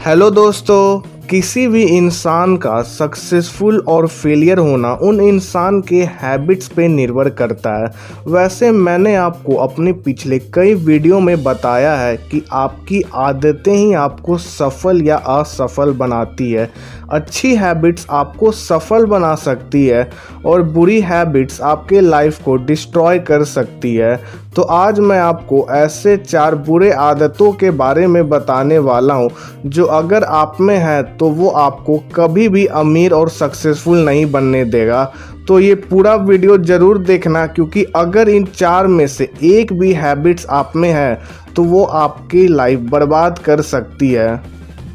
Hello दोस्तों, किसी भी इंसान का सक्सेसफुल और फेलियर होना उन इंसान के हैबिट्स पे निर्भर करता है। वैसे मैंने आपको अपने पिछले कई वीडियो में बताया है कि आपकी आदतें ही आपको सफल या असफल बनाती है। अच्छी हैबिट्स आपको सफल बना सकती है और बुरी हैबिट्स आपके लाइफ को डिस्ट्रॉय कर सकती है। तो आज मैं आपको ऐसे चार बुरे आदतों के बारे में बताने वाला हूँ, जो अगर आप में है तो वो आपको कभी भी अमीर और सक्सेसफुल नहीं बनने देगा। तो ये पूरा वीडियो ज़रूर देखना, क्योंकि अगर इन चार में से एक भी हैबिट्स आप में है तो वो आपकी लाइफ बर्बाद कर सकती है।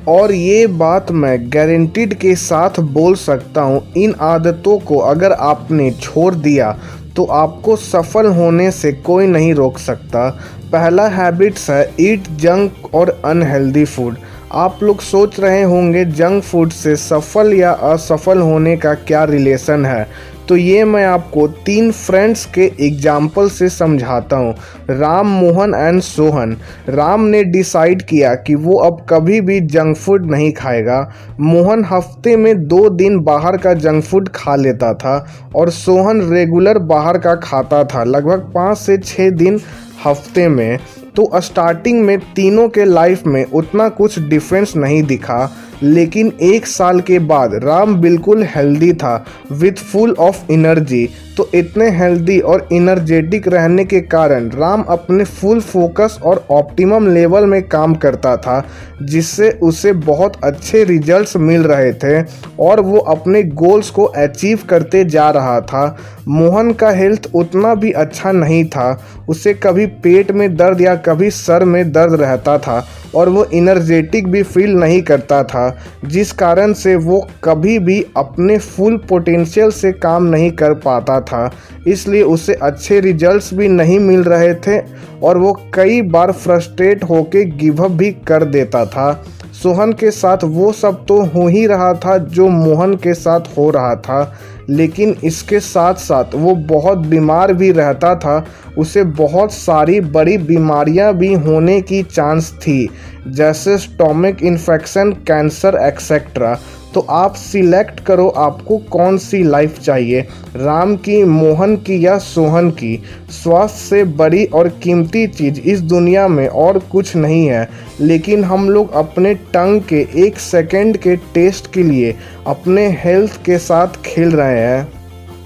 और ये बात मैं गारंटीड के साथ बोल सकता हूँ, इन आदतों को अगर आपने छोड़ दिया तो आपको सफल होने से कोई नहीं रोक सकता। पहला हैबिट्स है ईट जंक और अनहेल्दी फ़ूड आप लोग सोच रहे होंगे जंक फ़ूड से सफल या असफल होने का क्या रिलेशन है? तो ये मैं आपको तीन फ्रेंड्स के एग्ज़ाम्पल से समझाता हूँ। राम, मोहन एंड सोहन। राम ने डिसाइड किया कि वो अब कभी भी जंक फ़ूड नहीं खाएगा। मोहन हफ़्ते में दो दिन बाहर का जंक फ़ूड खा लेता था और सोहन रेगुलर बाहर का खाता था। लगभग पाँच से छः दिन हफ़्ते में। तो स्टार्टिंग में तीनों के लाइफ में उतना कुछ डिफरेंस नहीं दिखा, लेकिन एक साल के बाद राम बिल्कुल हेल्दी था विथ फुल ऑफ़ एनर्जी तो इतने हेल्दी और इनर्जेटिक रहने के कारण राम अपने फुल फोकस और ऑप्टिमम लेवल में काम करता था, जिससे उसे बहुत अच्छे रिजल्ट्स मिल रहे थे और वो अपने गोल्स को अचीव करते जा रहा था। मोहन का हेल्थ उतना भी अच्छा नहीं था। उसे कभी पेट में दर्द या कभी सर में दर्द रहता था और वो इनर्जेटिक भी फील नहीं करता था, जिस कारण से वो कभी भी अपने फुल पोटेंशियल से काम नहीं कर पाता था। इसलिए उसे अच्छे रिजल्ट्स भी नहीं मिल रहे थे और वो कई बार फ्रस्ट्रेट होके गिव अप भी कर देता था। सोहन के साथ वो सब तो हो ही रहा था जो मोहन के साथ हो रहा था। लेकिन इसके साथ साथ वो बहुत बीमार भी रहता था। उसे बहुत सारी बड़ी बीमारियाँ भी होने की चांस थी, जैसे स्टोमिक इन्फेक्शन कैंसर एक्सेट्रा तो आप सिलेक्ट करो आपको कौन सी लाइफ चाहिए। राम की, मोहन की या सोहन की। स्वास्थ्य से बड़ी और कीमती चीज़ इस दुनिया में और कुछ नहीं है। लेकिन हम लोग अपने टंग के एक सेकंड के टेस्ट के लिए अपने हेल्थ के साथ खेल रहे हैं।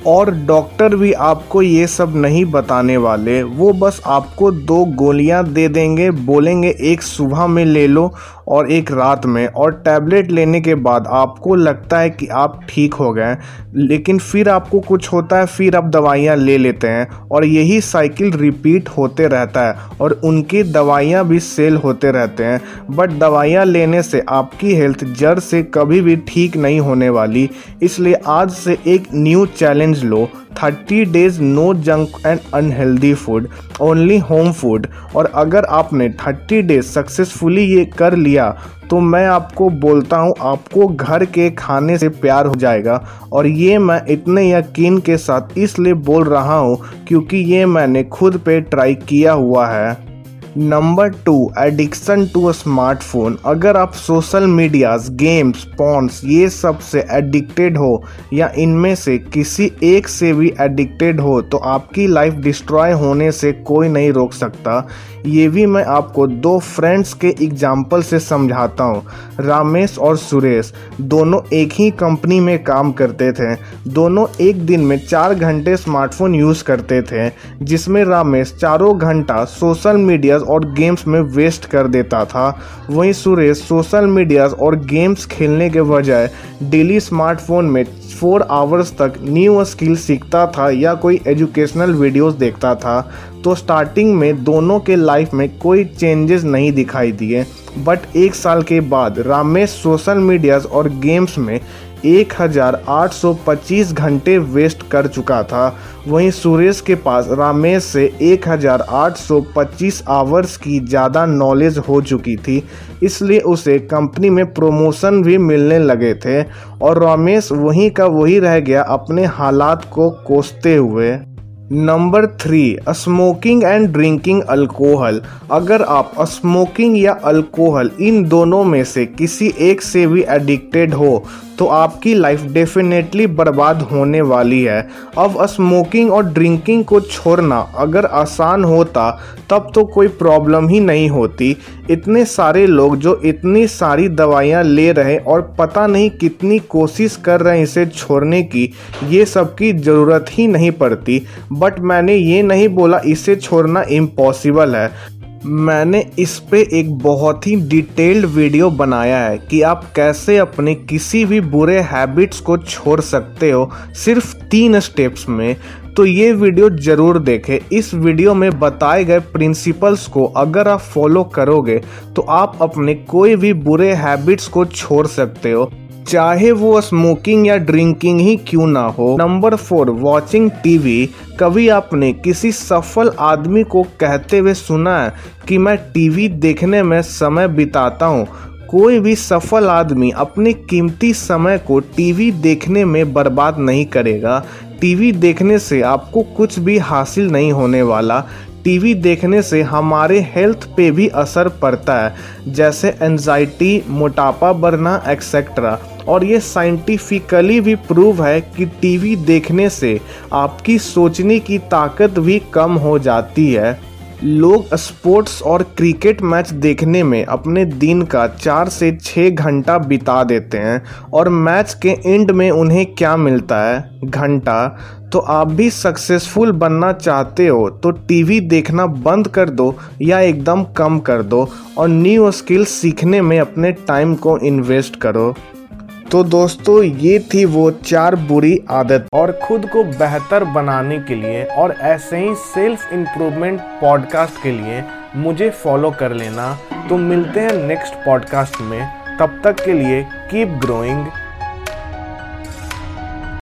और डॉक्टर भी आपको ये सब नहीं बताने वाले। वो बस आपको दो गोलियाँ दे देंगे, बोलेंगे, एक सुबह में ले लो और एक रात में, और टैबलेट लेने के बाद आपको लगता है कि आप ठीक हो गए, लेकिन फिर आपको कुछ होता है, फिर आप दवाइयाँ ले लेते हैं और यही साइकिल रिपीट होते रहता है और उनकी दवाइयाँ भी सेल होते रहते हैं। बट दवाइयाँ लेने से आपकी हेल्थ जड़ से कभी भी ठीक नहीं होने वाली। इसलिए आज से एक new challenge low. Thirty days no junk and unhealthy food, only home food. और अगर आपने थर्टी डेज़ सक्सेसफुली ये कर लिया तो मैं आपको बोलता हूँ, आपको घर के खाने से प्यार हो जाएगा। और ये मैं इतने यकीन के साथ इसलिए बोल रहा हूँ, क्योंकि ये मैंने खुद पे ट्राई किया हुआ है। Number two, addiction to smartphone. अगर आप सोशल मीडियाज, गेम्स, पॉन्स, ये सबसे एडिक्टेड हो, या इनमें से किसी एक से भी एडिक्टेड हो तो आपकी लाइफ डिस्ट्रॉय होने से कोई नहीं रोक सकता। ये भी मैं आपको दो फ्रेंड्स के एग्ज़ाम्पल से समझाता हूँ। रामेश और सुरेश। दोनों एक ही कंपनी में काम करते थे। दोनों एक दिन में चार घंटे स्मार्टफ़ोन यूज़ करते थे, जिसमें रामेश चारों घंटा सोशल मीडियाज़ और गेम्स में वेस्ट कर देता था। वहीं सुरेश सोशल मीडियाज और गेम्स खेलने के बजाय डेली स्मार्टफ़ोन में फोर आवर्स तक न्यू स्किल सीखता था या कोई एजुकेशनल वीडियोस देखता था तो स्टार्टिंग में दोनों के लाइफ में कोई चेंजेस नहीं दिखाई दिए। बट एक साल के बाद रामेश सोशल मीडियाज और गेम्स में 1825 घंटे वेस्ट कर चुका था। वहीं सुरेश के पास रामेश से 1825 आवर्स की ज़्यादा नॉलेज हो चुकी थी, इसलिए उसे कंपनी में प्रमोशन भी मिलने लगे थे और रामेश वहीं का वही रह गया अपने हालात को कोसते हुए। Number three, smoking and drinking alcohol. अगर आप स्मोकिंग या अल्कोहल इन दोनों में से किसी एक से भी एडिक्टेड हो तो आपकी लाइफ डेफिनेटली बर्बाद होने वाली है। अब स्मोकिंग और ड्रिंकिंग को छोड़ना अगर आसान होता, तब तो कोई प्रॉब्लम ही नहीं होती। इतने सारे लोग जो इतनी सारी दवाइयाँ ले रहे और पता नहीं कितनी कोशिश कर रहे हैं इसे छोड़ने की, ये सब की ज़रूरत ही नहीं पड़ती। बट मैंने ये नहीं बोला, इसे छोड़ना इम्पॉसिबल है। मैंने इस पे एक बहुत ही डिटेल्ड वीडियो बनाया है कि आप कैसे अपने किसी भी बुरे हैबिट्स को छोड़ सकते हो सिर्फ़ तीन स्टेप्स में। तो ये वीडियो ज़रूर देखें। इस वीडियो में बताए गए प्रिंसिपल्स को अगर आप फॉलो करोगे तो आप अपने कोई भी बुरे हैबिट्स को छोड़ सकते हो। चाहे वो स्मोकिंग या ड्रिंकिंग ही क्यों ना हो नंबर फोर वॉचिंग टीवी कभी आपने किसी सफल आदमी को कहते हुए सुना है कि मैं टीवी देखने में समय बिताता हूँ? कोई भी सफल आदमी अपने कीमती समय को टीवी देखने में बर्बाद नहीं करेगा। टीवी देखने से आपको कुछ भी हासिल नहीं होने वाला। टीवी देखने से हमारे हेल्थ पे भी असर पड़ता है, जैसे एनजाइटी मोटापा बढ़ना एक्सेट्रा और ये साइंटिफिकली भी प्रूव है कि टीवी देखने से आपकी सोचने की ताकत भी कम हो जाती है। लोग स्पोर्ट्स और क्रिकेट मैच देखने में अपने दिन का चार से छः घंटा बिता देते हैं और मैच के एंड में उन्हें क्या मिलता है? घंटा। तो आप भी सक्सेसफुल बनना चाहते हो तो टीवी देखना बंद कर दो या एकदम कम कर दो और न्यू स्किल सीखने में अपने टाइम को इन्वेस्ट करो। तो दोस्तों, ये थी वो चार बुरी आदत और खुद को बेहतर बनाने के लिए और ऐसे ही सेल्फ इम्प्रूवमेंट पॉडकास्ट के लिए मुझे फॉलो कर लेना। तो मिलते हैं नेक्स्ट पॉडकास्ट में। तब तक के लिए कीप ग्रोइंग